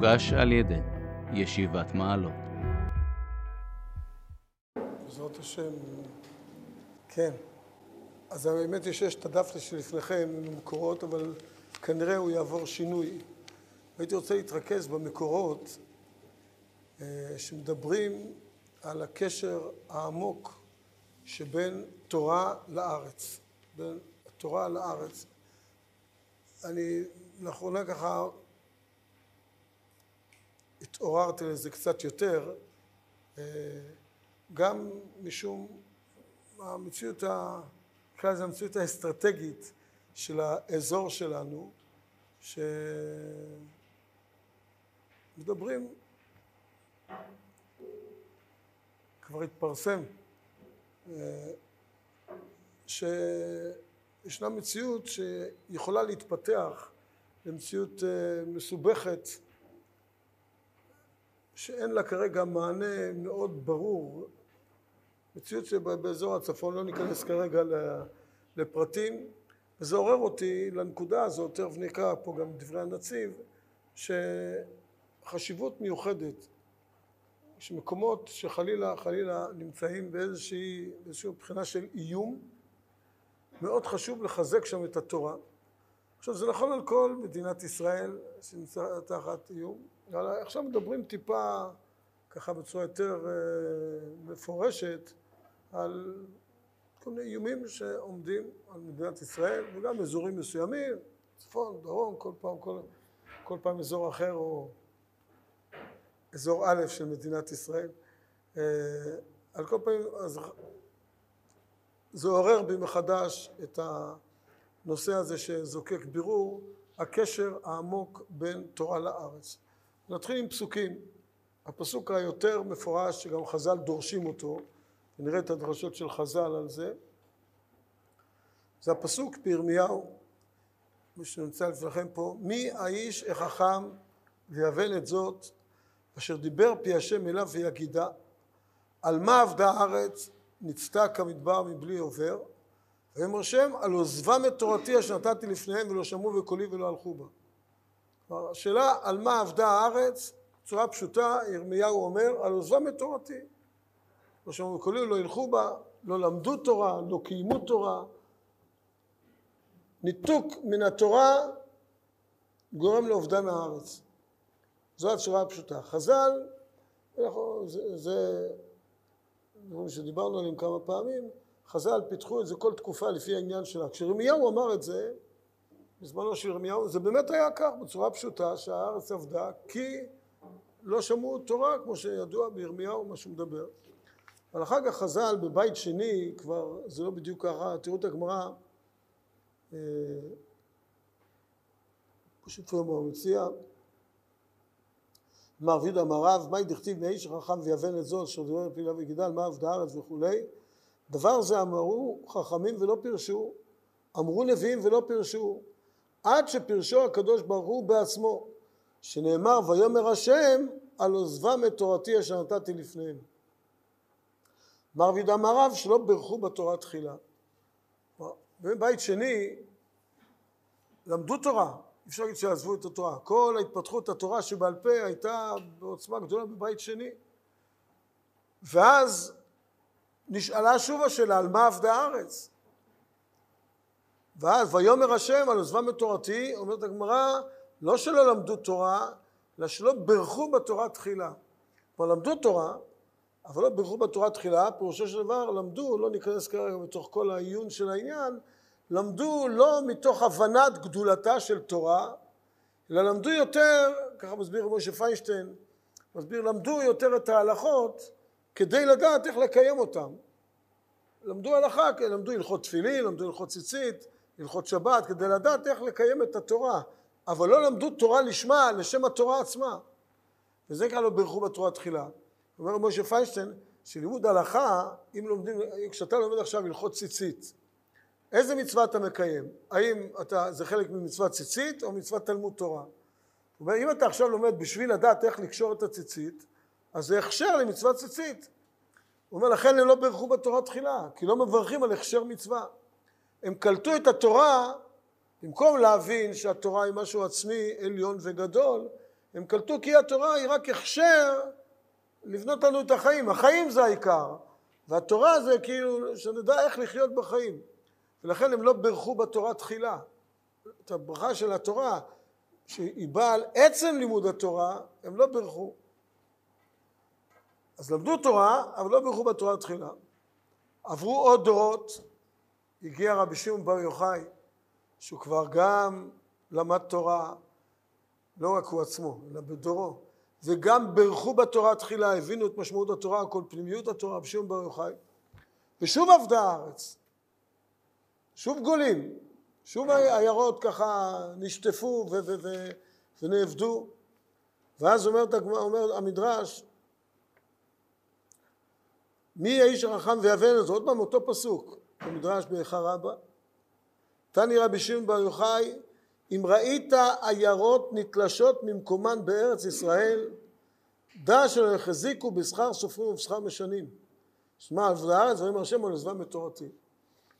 מוגש על ידי ישיבת מעלות. בעזרת השם, כן. אז האמת היא שיש את הדף שלפניכם עם מקורות, אבל כנראה הוא יעבור שינוי. הייתי רוצה להתרכז במקורות אה, שמדברים על הקשר העמוק שבין תורה לארץ, בין התורה לארץ. אני לאחרונה ככה התעוררתי לזה קצת יותר, אה, גם משום המציאות, נקרא לזה המציאות האסטרטגית של האזור שלנו, שמדברים, כבר התפרסם, אה, שישנה מציאות שיכולה להתפתח למציאות אה, מסובכת שאין לה כרגע מענה מאוד ברור, מציאות שבאזור הצפון, לא ניכנס כרגע לפרטים, וזה עורר אותי לנקודה הזאת, תכף נקרא פה גם דברי הנציב, שחשיבות מיוחדת, שמקומות שחלילה חלילה נמצאים באיזושהי, באיזושהי בחינה של איום, מאוד חשוב לחזק שם את התורה. עכשיו זה נכון על כל מדינת ישראל שנמצא תחת איום, עכשיו מדברים טיפה, ככה בצורה יותר אה, מפורשת, על כל מיני איומים שעומדים על מדינת ישראל, וגם אזורים מסוימים, צפון, דרום, כל פעם, כל, כל פעם אזור אחר או אזור א' של מדינת ישראל. אה, על כל פעמים, אז זה עורר בי מחדש את הנושא הזה שזוקק בירור, הקשר העמוק בין תורה לארץ. נתחיל עם פסוקים. הפסוק היותר מפורש, שגם חז"ל דורשים אותו, ונראה את הדרשות של חז"ל על זה, זה הפסוק בירמיהו, מי שנמצא לפניכם פה, מי האיש החכם ויבן את זאת, אשר דיבר פי השם אליו ויגידה, על מה עבדה הארץ, נצתה כמדבר מבלי עובר, ויאמר שם, על עוזבם את תורתי אשר נתתי לפניהם ולא שמעו בקולי ולא הלכו בה. השאלה על מה עבדה הארץ, בצורה פשוטה, ירמיהו אומר, על עוזבם את תורתי. לא שמעו בקולי, לא ילכו בה, לא למדו תורה, לא קיימו תורה. ניתוק מן התורה גורם לאובדן הארץ. זו התשובה הפשוטה. חז"ל, זה, זה דברים שדיברנו עליהם כמה פעמים, חז"ל פיתחו את זה כל תקופה לפי העניין שלה. כשירמיהו אמר את זה, בזמנו של ירמיהו, זה באמת היה כך, בצורה פשוטה, שהארץ עבדה, כי לא שמעו תורה, כמו שידוע בירמיהו, מה שהוא מדבר. אבל אחר כך חז"ל בבית שני, כבר זה לא בדיוק ככה, תראו את הגמרא, אה, פשוט פרמו מציע, אמר וידה אמר רב, מהי דכתיב מאיש החכם ויבן את זאת, אשר דיבר פילה וגידל, מה עבדה הארץ וכולי. דבר זה אמרו חכמים ולא פירשו, אמרו נביאים ולא פירשו, עד שפרשו הקדוש ברוך הוא בעצמו, שנאמר ויאמר השם על עוזבם את תורתי אשר נתתי לפניהם. אמר וידה מערב שלא בירכו בתורה תחילה. בבית שני למדו תורה, אפשר להגיד שעזבו את התורה. כל ההתפתחות התורה שבעל פה הייתה בעוצמה גדולה בבית שני. ואז נשאלה שוב השאלה על מה עבדה הארץ. ואז ויאמר השם על עוזבם את תורתי, אומרת הגמרא, לא שלא למדו תורה, אלא שלא בירכו בתורה תחילה. כלומר למדו תורה, אבל לא בירכו בתורה תחילה, פירושו של דבר למדו, לא ניכנס כרגע בתוך כל העיון של העניין, למדו לא מתוך הבנת גדולתה של תורה, אלא למדו יותר, ככה מסביר משה פיינשטיין, מסביר, למדו יותר את ההלכות כדי לדעת איך לקיים אותן. למדו הלכה, למדו הלכות תפילין, למדו הלכות ציצית, הלכות שבת, כדי לדעת איך לקיים את התורה, אבל לא למדו תורה לשמה, לשם התורה עצמה. וזה נקרא לא בירכו בתורה תחילה. אומר משה פיינשטיין, שלימוד הלכה, אם לומדים, כשאתה לומד עכשיו הלכות ציצית, איזה מצווה אתה מקיים? האם אתה, זה חלק ממצוות ציצית או מצוות תלמוד תורה? הוא אומר, אם אתה עכשיו לומד בשביל לדעת איך לקשור את הציצית, אז זה הכשר למצוות ציצית. הוא אומר, לכן הם לא בירכו בתורה תחילה, כי לא מברכים על הכשר מצווה. הם קלטו את התורה, במקום להבין שהתורה היא משהו עצמי, עליון וגדול, הם קלטו כי התורה היא רק הכשר לבנות לנו את החיים. החיים זה העיקר, והתורה זה כאילו שנדע איך לחיות בחיים. ולכן הם לא בירכו בתורה תחילה. את הברכה של התורה, שהיא באה על עצם לימוד התורה, הם לא בירכו. אז למדו תורה, אבל לא בירכו בתורה תחילה. עברו עוד דורות, הגיע רבי שמעון בר יוחאי, שהוא כבר גם למד תורה, לא רק הוא עצמו, אלא בדורו, וגם בירכו בתורה תחילה, הבינו את משמעות התורה, כל פנימיות התורה, רבי שמעון בר יוחאי, ושוב עבדה הארץ, שוב גולים, שוב עיירות ככה נשטפו ו- ו- ו- ונאבדו, ואז אומר, אומר המדרש, מי האיש החכם ויבן אותו? עוד פעם אותו פסוק במדרש באיכה רבה. תני רבי שמעון בר יוחאי אם ראית עיירות נתלשות ממקומן בארץ ישראל דע שלא יחזיקו בשכר סופרים ובשכר משנים. שמע עבודה הארץ דברים השם על עזבם בתורתי.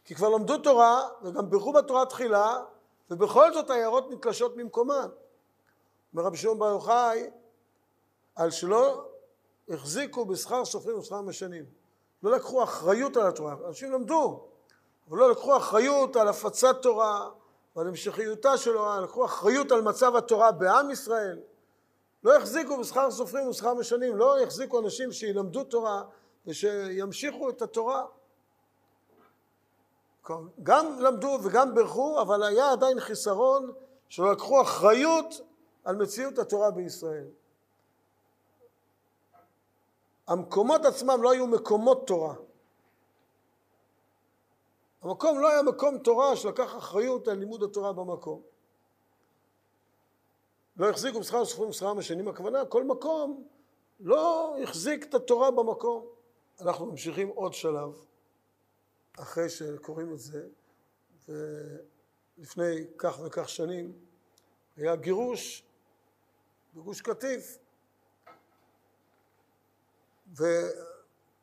כי כבר למדו תורה וגם בירכו בתורה תחילה ובכל זאת עיירות נתלשות ממקומן. אומר רבי שמעון בר יוחאי על שלא החזיקו בשכר סופרים ובשכר משנים. לא לקחו אחריות על התורה, אנשים למדו, אבל לא לקחו אחריות על הפצת תורה ועל המשכיותה של תורה, לקחו אחריות על מצב התורה בעם ישראל, לא החזיקו בשכר סופרים ושכר משנים, לא יחזיקו אנשים שילמדו תורה ושימשיכו את התורה. גם למדו וגם בירכו, אבל היה עדיין חיסרון שלא לקחו אחריות על מציאות התורה בישראל. המקומות עצמם לא היו מקומות תורה. המקום לא היה מקום תורה שלקח אחריות על לימוד התורה במקום. לא החזיקו בשכר סופרים בשכר משנים, הכוונה כל מקום לא החזיק את התורה במקום. אנחנו ממשיכים עוד שלב אחרי שקוראים את זה, ולפני כך וכך שנים היה גירוש בגוש קטיף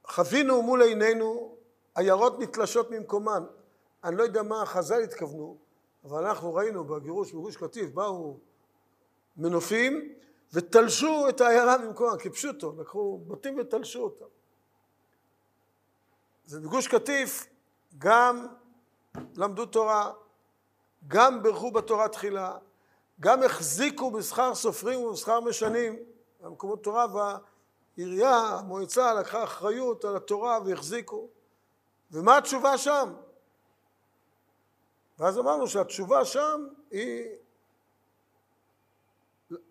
וחווינו מול עינינו עיירות נתלשות ממקומן. אני לא יודע מה חז"ל התכוונו, אבל אנחנו ראינו בגירוש בגוש קטיף, באו מנופים ותלשו את העיירה ממקומה, כפשוטו, לקחו בתים ותלשו אותם. ובגוש קטיף גם למדו תורה, גם בירכו בתורה תחילה, גם החזיקו בשכר סופרים ובשכר משנים, במקומות תורה, העירייה, המועצה, לקחה אחריות על התורה והחזיקו. ומה התשובה שם? ואז אמרנו שהתשובה שם היא...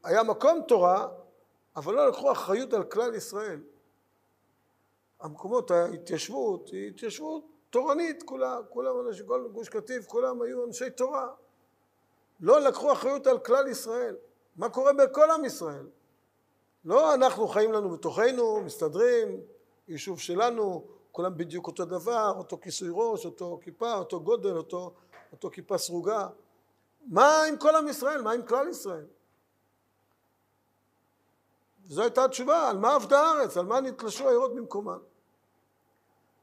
היה מקום תורה, אבל לא לקחו אחריות על כלל ישראל. המקומות, ההתיישבות, היא התיישבות תורנית, כולה, כולם אנשים, כל גוש קטיף, כולם היו אנשי תורה. לא לקחו אחריות על כלל ישראל. מה קורה בכל עם ישראל? לא אנחנו חיים לנו בתוכנו, מסתדרים, יישוב שלנו, כולם בדיוק אותו דבר, אותו כיסוי ראש, אותו כיפה, אותו גודל, אותו, אותו כיפה סרוגה. מה עם כל עם ישראל? מה עם כלל ישראל? זו הייתה התשובה, על מה עבדה הארץ? על מה נתלשו העירות במקומן?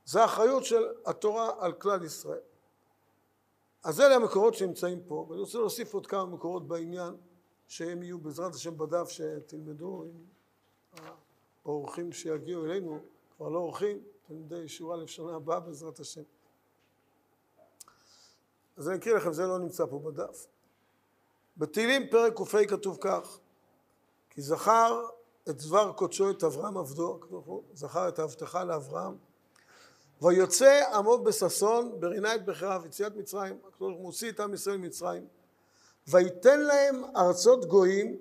זו האחריות של התורה על כלל ישראל. אז אלה המקורות שנמצאים פה, ואני רוצה להוסיף עוד כמה מקורות בעניין, שהם יהיו בעזרת השם בדף שתלמדו עם האורחים שיגיעו אלינו, כבר לא אורחים, תלמידי שורה לשנה הבאה בעזרת השם. אז אני אקריא לכם, זה לא נמצא פה בדף. בתהילים פרק ק"ה כתוב כך: כי זכר את דבר קודשו את אברהם עבדו, זכר את ההבטחה לאברהם, ויוצא עמו בששון ברינה את בחיריו, יציאת מצרים, הקדוש ברוך הוא את עם ישראל ממצרים, ויתן להם ארצות גויים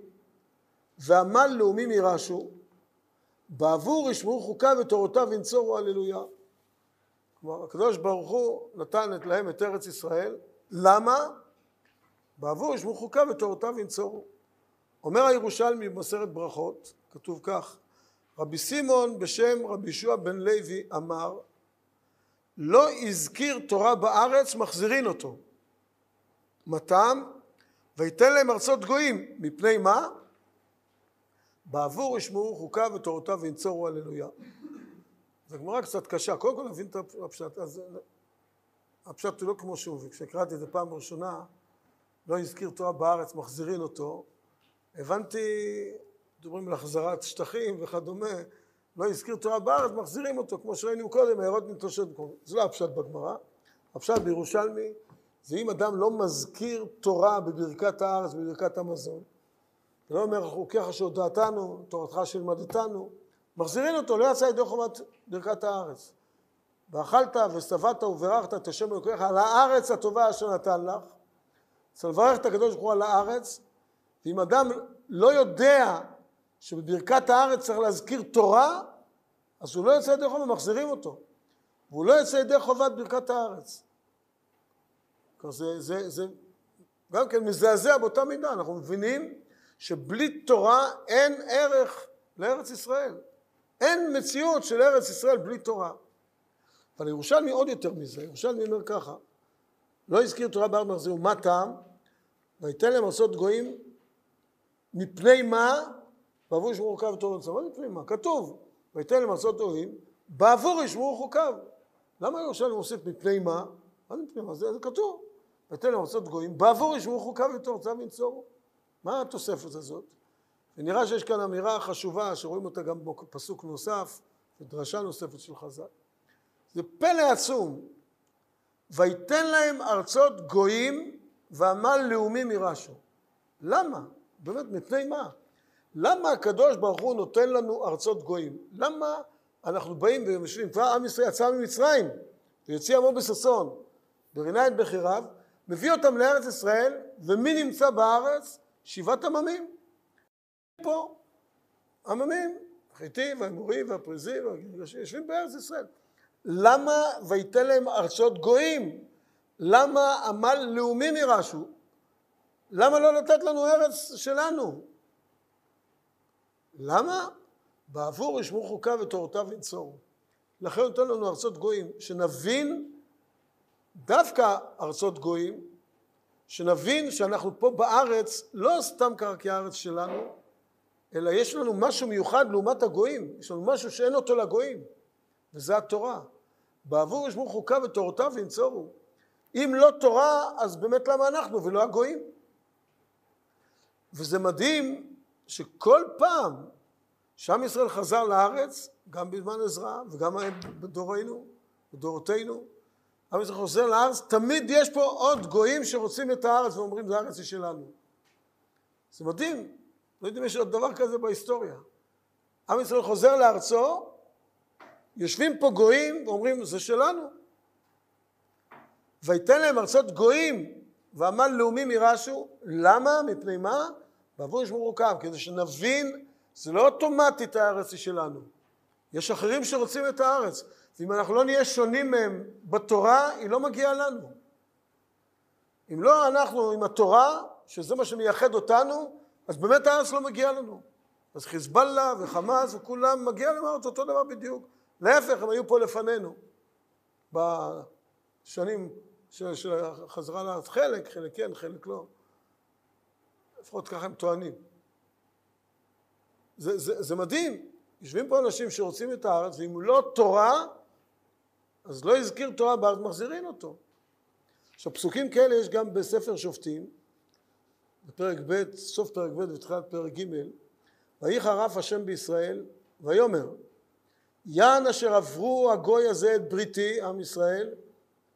ועמל לאומים יירשו, בעבור ישמעו חוקיו ותורותיו ינצורו הללויה. כלומר, הקדוש ברוך הוא נתן להם את ארץ ישראל, למה? בעבור ישמעו חוקיו ותורותיו ינצורו. אומר הירושלמי במסרת ברכות, כתוב כך, רבי סימון בשם רבי ישוע בן לוי אמר, לא הזכיר תורה בארץ, מחזירין אותו. מה טעם? ויתן להם ארצות גויים, מפני מה? בעבור ישמעו חוקיו ותורותיו וינצורו הללויה. זו גמרא קצת קשה, קודם כל נבין את הפשט, אז הפשט הוא לא כמו שהוא, וכשקראתי את זה פעם ראשונה, לא הזכיר תורה בארץ, מחזירין אותו, הבנתי, מדברים על החזרת שטחים וכדומה, לא הזכיר תורה בארץ, מחזירים אותו, כמו שראינו קודם, הערות מתרשת במקום. זה לא הפשט בגמרא. הפשט בירושלמי זה אם אדם לא מזכיר תורה בברכת הארץ, בברכת המזון, ולא אומר חוקיך שהודעתנו, תורתך שלמדתנו, מחזירים אותו, לא יצא ידי חובת ברכת הארץ. ואכלת ושבעת וברכת את השם אלוקיך על הארץ הטובה אשר נתן לך. צריך לברך את הקדוש ברוך הוא על הארץ, ואם אדם לא יודע שבברכת הארץ צריך להזכיר תורה, אז הוא לא יוצא ידי חובה, מחזירים אותו. והוא לא יוצא ידי חובת ברכת הארץ. זה, זה, זה גם כן מזעזע באותה מידה, אנחנו מבינים שבלי תורה אין ערך לארץ ישראל. אין מציאות של ארץ ישראל בלי תורה. אבל ירושלמי עוד יותר מזה, ירושלמי אומר ככה, לא הזכיר תורה בארץ מחזיר, מה טעם? ויתן להם עשות גויים מפני מה? בעבור ישמעו חוקיו ותורת צבא, מה מפני מה? כתוב, ויתן להם עשות גויים בעבור ישמעו חוקיו. למה ירושלמי מוסיף מפני מה? מה זה מפני מה? זה, כתוב. ויתן להם עשות גויים בעבור ישמעו חוקיו ותורת צבא ינצורו. מה התוספת הזאת? ונראה שיש כאן אמירה חשובה שרואים אותה גם בפסוק נוסף, בדרשה נוספת של חז"ל. זה פלא עצום. ויתן להם ארצות גויים ועמל לאומים ירשו. למה? באמת, מפני מה? למה הקדוש ברוך הוא נותן לנו ארצות גויים? למה אנחנו באים ויושבים, כבר עם ישראל יצא ממצרים ויוציא עמו בששון, ברינה את בחיריו, מביא אותם לארץ ישראל, ומי נמצא בארץ? שבעת עממים. פה עממים, החיטים והאמורים והפריזים יושבים בארץ ישראל. למה ויתן להם ארצות גויים? למה עמל לאומים ירשו? למה לא לתת לנו ארץ שלנו? למה? בעבור ישמעו חוקיו ותורותיו ינצורו. לכן נותן לנו ארצות גויים, שנבין דווקא ארצות גויים, שנבין שאנחנו פה בארץ לא סתם ככה כארץ שלנו, אלא יש לנו משהו מיוחד לעומת הגויים, יש לנו משהו שאין אותו לגויים, וזה התורה. בעבור ישמעו חוקיו ותורותיו וינצורו. אם לא תורה, אז באמת למה אנחנו ולא הגויים? וזה מדהים שכל פעם שעם ישראל חזר לארץ, גם בזמן עזרא וגם בדורנו, בדורותינו, עם ישראל חוזר לארץ, תמיד יש פה עוד גויים שרוצים את הארץ ואומרים זה הארץ היא שלנו. זה מדהים, לא יודעים אם יש עוד דבר כזה בהיסטוריה. עם ישראל חוזר לארצו, יושבים פה גויים ואומרים זה שלנו. ויתן להם ארצות גויים ועמל לאומים ירשו, למה? מפני מה? בעבור ישמעו רוקם, כדי שנבין, זה לא אוטומטית הארץ היא שלנו. יש אחרים שרוצים את הארץ, ואם אנחנו לא נהיה שונים מהם בתורה, היא לא מגיעה לנו. אם לא אנחנו עם התורה, שזה מה שמייחד אותנו, אז באמת הארץ לא מגיעה לנו. אז חיזבאללה וחמאס וכולם, מגיע להם הארץ אותו דבר בדיוק. להפך, הם היו פה לפנינו. בשנים של, של החזרה לארץ, חלק, חלק כן, חלק לא. לפחות ככה הם טוענים. זה, זה, זה מדהים, יושבים פה אנשים שרוצים את הארץ, ואם לא תורה, אז לא הזכיר תורה בארץ, מחזירים אותו. עכשיו, פסוקים כאלה יש גם בספר שופטים, בפרק ב', סוף פרק ב' ותחילת פרק ג', ויהי חרף השם בישראל, ויאמר, יען אשר עברו הגוי הזה את בריתי, עם ישראל,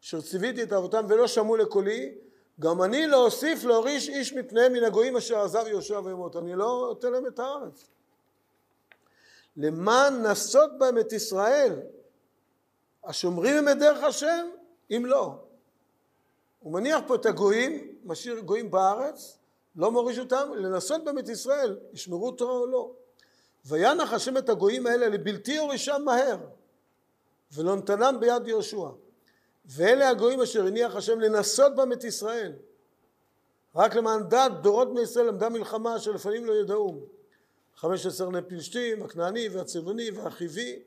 אשר ציוויתי את אבותם ולא שמעו לקולי, גם אני לא אוסיף להוריש איש מפניהם מן הגויים אשר עזב יהושע וימות. אני לא אתן להם את הארץ. למען נסות בהם את ישראל, השומרים הם את דרך השם, אם לא. הוא מניח פה את הגויים, משאיר גויים בארץ, לא מוריש אותם, לנסות את ישראל, ישמרו תורה או לא. וינח השם את הגויים האלה לבלתי יורישם מהר, ולא נתנם ביד יהושע. ואלה הגויים אשר הניח השם לנסות בם את ישראל. רק למען דת דורות בני ישראל למדה מלחמה שלפעמים לא ידעום. חמש עשר בני פלשתים, הכנעני והצבעוני והחיבי,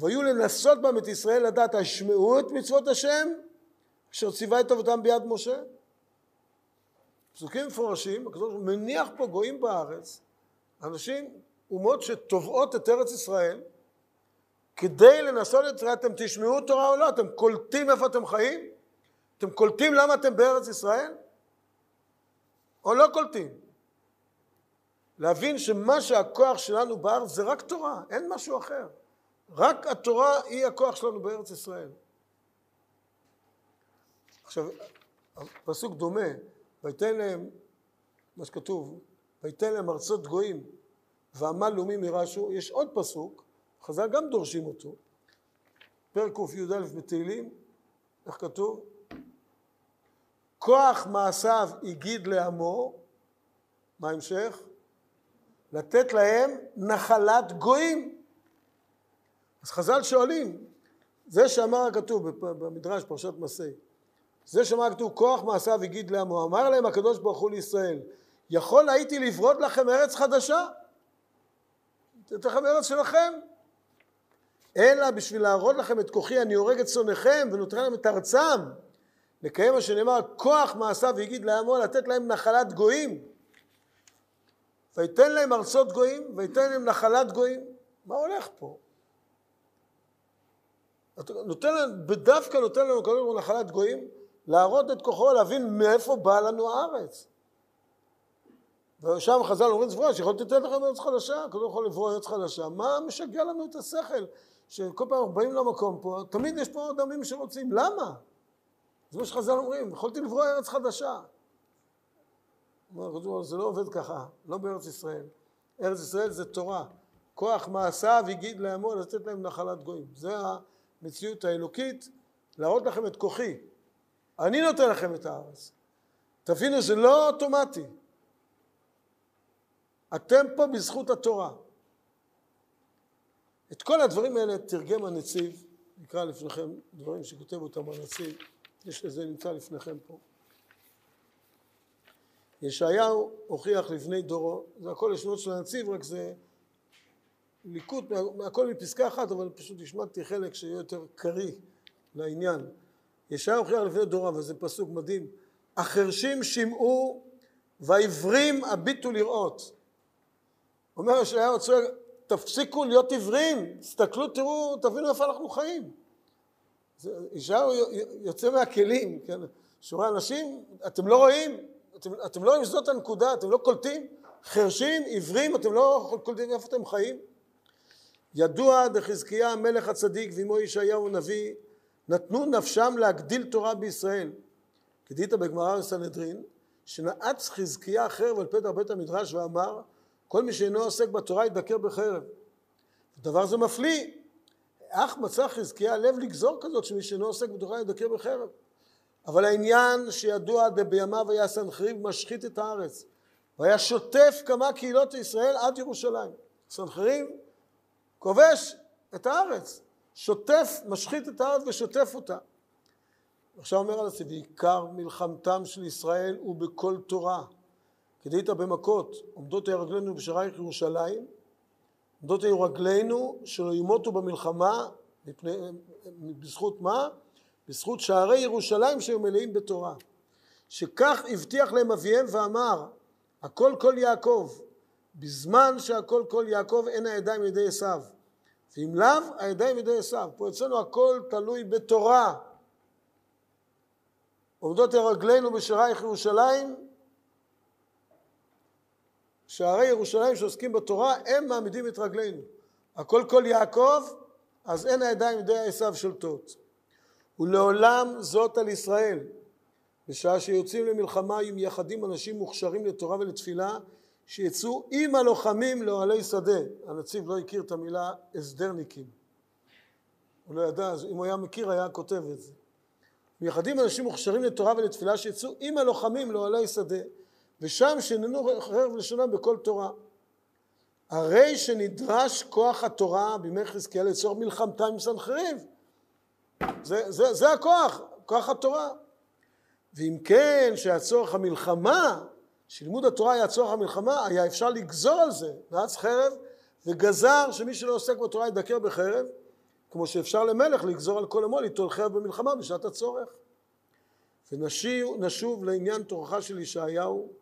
והיו לנסות בם את ישראל לדעת השמעו את מצוות השם אשר ציווה את אבותם ביד משה. פסוקים מפורשים, הקדוש מניח פה גויים בארץ, אנשים, אומות שתובעות את ארץ ישראל, כדי לנסות את זה, אתם תשמעו תורה או לא? אתם קולטים איפה אתם חיים? אתם קולטים למה אתם בארץ ישראל? או לא קולטים? להבין שמה שהכוח שלנו בארץ זה רק תורה, אין משהו אחר. רק התורה היא הכוח שלנו בארץ ישראל. עכשיו, פסוק דומה, ויתן להם, מה שכתוב, ויתן להם ארצות גויים ועמל לאומים ירשו, יש עוד פסוק, חז"ל גם דורשים אותו, פרק קי"א בתהילים, איך כתוב? כוח מעשיו הגיד לעמו, מה ההמשך? לתת להם נחלת גויים. אז חז"ל שואלים, זה שאמר הכתוב במדרש פרשת מסי, זה שאמר הכתוב כוח מעשיו הגיד לעמו, אמר להם הקדוש ברוך הוא לישראל, יכול הייתי לברות לכם ארץ חדשה? לתת לכם ארץ שלכם? אלא בשביל להראות לכם את כוחי אני הורג את שונאיכם ונותן להם את ארצם לקיים מה שנאמר כוח מעשיו והגיד לעמו לתת להם נחלת גויים ויתן להם ארצות גויים ויתן להם נחלת גויים מה הולך פה? נותן בדווקא נותן לנו קודם כל נחלת גויים להראות את כוחו להבין מאיפה באה לנו הארץ ושם חז"ל אומרים סבורה שיכולתי לתת לכם ארץ חדשה, קודם כל לברוא ארץ חדשה, מה משגע לנו את השכל שכל פעם באים למקום פה, תמיד יש פה עוד עמים שרוצים, למה? זה מה שחז"ל אומרים, יכולתי לברוא ארץ חדשה. זה לא עובד ככה, לא בארץ ישראל. ארץ ישראל זה תורה. כוח מעשיו הגיד לעמו לתת להם נחלת גויים. זה המציאות האלוקית, להראות לכם את כוחי. אני נותן לכם את הארץ. תבינו, זה לא אוטומטי. אתם פה בזכות התורה. את כל הדברים האלה תרגם הנציב, נקרא לפניכם דברים שכותב אותם הנציב, יש לזה נמצא לפניכם פה. ישעיהו הוכיח לפני דורו, זה הכל ישנות של הנציב, רק זה ליקוט, הכל מפסקה אחת, אבל פשוט השמטתי חלק שיהיה יותר קריא לעניין. ישעיהו הוכיח לפני דורו, וזה פסוק מדהים, החרשים שמעו והעברים הביטו לראות. אומר ישעיהו צועק, תפסיקו להיות עיוורים, תסתכלו, תראו, תבינו איפה אנחנו חיים. ישעיהו יוצא מהכלים, כן? שומע אנשים, אתם לא רואים, אתם, אתם לא רואים שזאת הנקודה, אתם לא קולטים, חרשים, עיוורים, אתם לא קולטים איפה אתם חיים? ידוע דחזקיה המלך הצדיק ועמו ישעיהו הנביא נתנו נפשם להגדיל תורה בישראל. כדית בגמרא בסנהדרין, שנעץ חזקיה חרב על פתח בית המדרש ואמר כל מי שאינו עוסק בתורה ידקר בחרב. הדבר זה מפליא. אך מצא חזקיה לב לגזור כזאת שמי שאינו עוסק בתורה ידקר בחרב. אבל העניין שידוע בימיו היה סנחריב משחית את הארץ. והיה שוטף כמה קהילות ישראל עד ירושלים. סנחריב כובש את הארץ. שוטף, משחית את הארץ ושוטף אותה. עכשיו אומר על זה, ועיקר מלחמתם של ישראל הוא בכל תורה. כדאית במכות, עומדות היו רגלינו בשערייך ירושלים, עומדות היו רגלינו שלא ימותו במלחמה, מפני, בזכות מה? בזכות שערי ירושלים שהיו מלאים בתורה. שכך הבטיח להם אביהם ואמר, הכל כל יעקב, בזמן שהכל כל יעקב אין הידיים ידי עשיו. ואם לאו, הידיים ידי עשיו. פה אצלנו הכל תלוי בתורה. עומדות רגלינו בשערייך ירושלים, שערי ירושלים שעוסקים בתורה, הם מעמידים את רגלינו. הכל כל יעקב, אז אין הידיים ידי עשיו שולטות. ולעולם זאת על ישראל. בשעה שיוצאים למלחמה עם יחדים אנשים מוכשרים לתורה ולתפילה, שיצאו עם הלוחמים לאוהלי שדה. הנציב לא הכיר את המילה הסדרניקים. הוא לא ידע, אם הוא היה מכיר היה כותב את זה. מייחדים אנשים מוכשרים לתורה ולתפילה שיצאו עם הלוחמים לאוהלי שדה. ושם שננו חרב לשונם בכל תורה. הרי שנדרש כוח התורה בימי חזקיה לצורך מלחמתה עם סנחריב. זה, זה, זה הכוח, כוח התורה. ואם כן שהצורך המלחמה, שלימוד התורה היה צורך המלחמה, היה אפשר לגזור על זה, נעץ חרב וגזר שמי שלא עוסק בתורה ידקר בחרב, כמו שאפשר למלך לגזור על כל עמו ליטול חרב במלחמה בשעת הצורך. ונשוב לעניין תוכחה של ישעיהו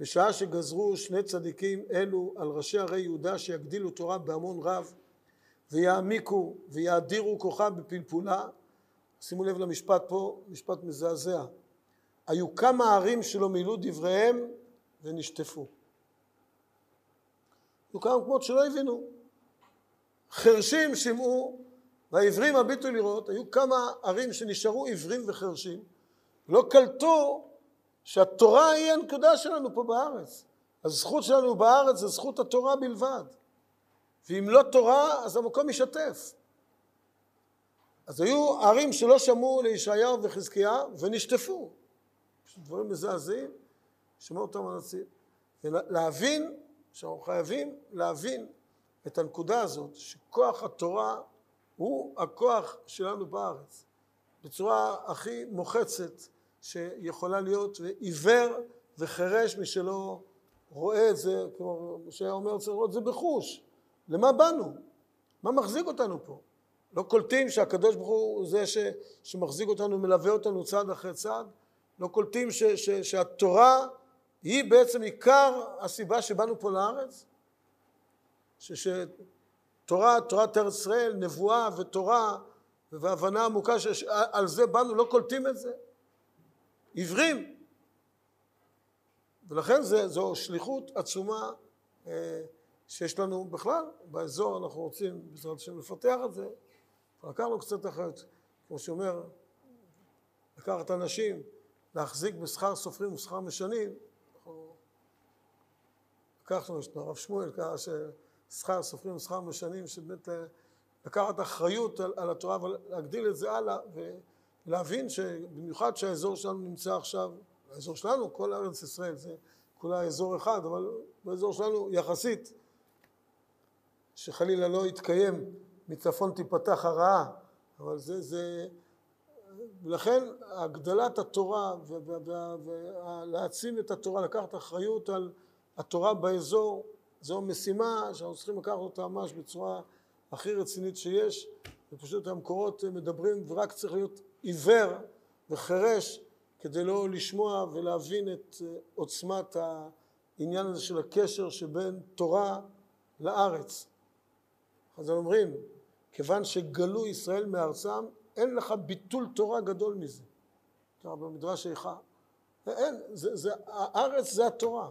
בשעה שגזרו שני צדיקים אלו על ראשי ערי יהודה שיגדילו תורה בהמון רב ויעמיקו ויאדירו כוחה בפלפולה שימו לב למשפט פה, משפט מזעזע היו כמה ערים שלא מילאו דבריהם ונשטפו כמה מקומות שלא הבינו. חרשים שמעו והעברים הביטו לראות, היו כמה ערים שנשארו עיוורים וחרשים, לא קלטו שהתורה היא הנקודה שלנו פה בארץ. הזכות שלנו בארץ זה זכות התורה בלבד. ואם לא תורה, אז המקום ישתף. אז היו ערים שלא שמעו לישעיהו וחזקיה ונשטפו. דברים מזעזעים, שמעו אותם הנציב. ולהבין, שאנחנו חייבים להבין את הנקודה הזאת, שכוח התורה הוא הכוח שלנו בארץ, בצורה הכי מוחצת שיכולה להיות, ועיוור וחירש מי שלא רואה את זה, כמו שהיה אומר, צריך לראות את זה בחוש. למה באנו? מה מחזיק אותנו פה? לא קולטים שהקדוש ברוך הוא זה ש, שמחזיק אותנו, מלווה אותנו צעד אחרי צעד? לא קולטים ש, ש, שהתורה היא בעצם עיקר הסיבה שבאנו פה לארץ? שתורה, תורת ארץ ישראל, נבואה ותורה והבנה עמוקה שעל זה באנו, לא קולטים את זה? עיוורים. ולכן זה, זו שליחות עצומה אה, שיש לנו בכלל באזור, אנחנו רוצים בעזרת השם לפתח את זה, לקחנו קצת אחרת, כמו שאומר, לקחת אנשים, להחזיק בשכר סופרים ושכר משנים, לקחנו, יש לנו הרב שמואל, ככה ששכר סופרים ושכר משנים, שבאמת אה, לקחת אחריות על, על התורה ולהגדיל את זה הלאה ולהבין שבמיוחד שהאזור שלנו נמצא עכשיו, האזור שלנו, כל ארץ ישראל זה כולה אזור אחד, אבל באזור שלנו יחסית שחלילה לא יתקיים מצפון תיפתח הרעה, אבל זה, זה, ולכן הגדלת התורה ולהעצים את התורה, לקחת אחריות על התורה באזור, זו משימה שאנחנו צריכים לקחת אותה ממש בצורה הכי רצינית שיש, ופשוט המקורות מדברים ורק צריך להיות עיוור וחירש כדי לא לשמוע ולהבין את עוצמת העניין הזה של הקשר שבין תורה לארץ. אז אומרים, כיוון שגלו ישראל מארצם, אין לך ביטול תורה גדול מזה. ככה במדרש איכה. אין, זה, זה, הארץ זה התורה.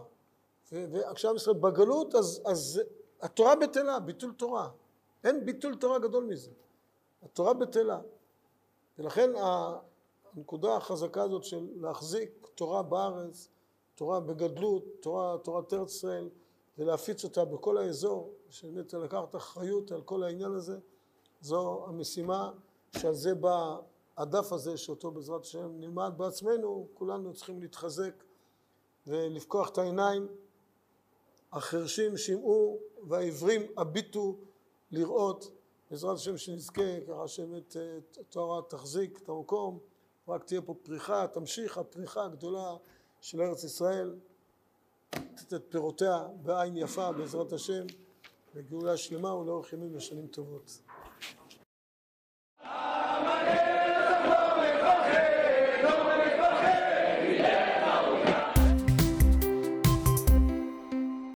ועכשיו ישראל בגלות, אז, אז התורה בטלה, ביטול תורה. אין ביטול תורה גדול מזה. התורה בטלה. ולכן הנקודה החזקה הזאת של להחזיק תורה בארץ, תורה בגדלות, תורה, תורת ארץ ישראל, ולהפיץ אותה בכל האזור, שבאמת לקחת אחריות על כל העניין הזה, זו המשימה שעל זה בא הדף הזה, שאותו בעזרת השם נלמד בעצמנו, כולנו צריכים להתחזק ולפקוח את העיניים. החרשים שמעו והעיוורים הביטו לראות, בעזרת השם שנזכה, ככה שבאמת התורה תחזיק את המקום, רק תהיה פה פריחה, תמשיך הפריחה הגדולה של ארץ ישראל, לתת את פירותיה בעין יפה בעזרת השם, וגאולה שלמה ולאורך ימים ושנים טובות.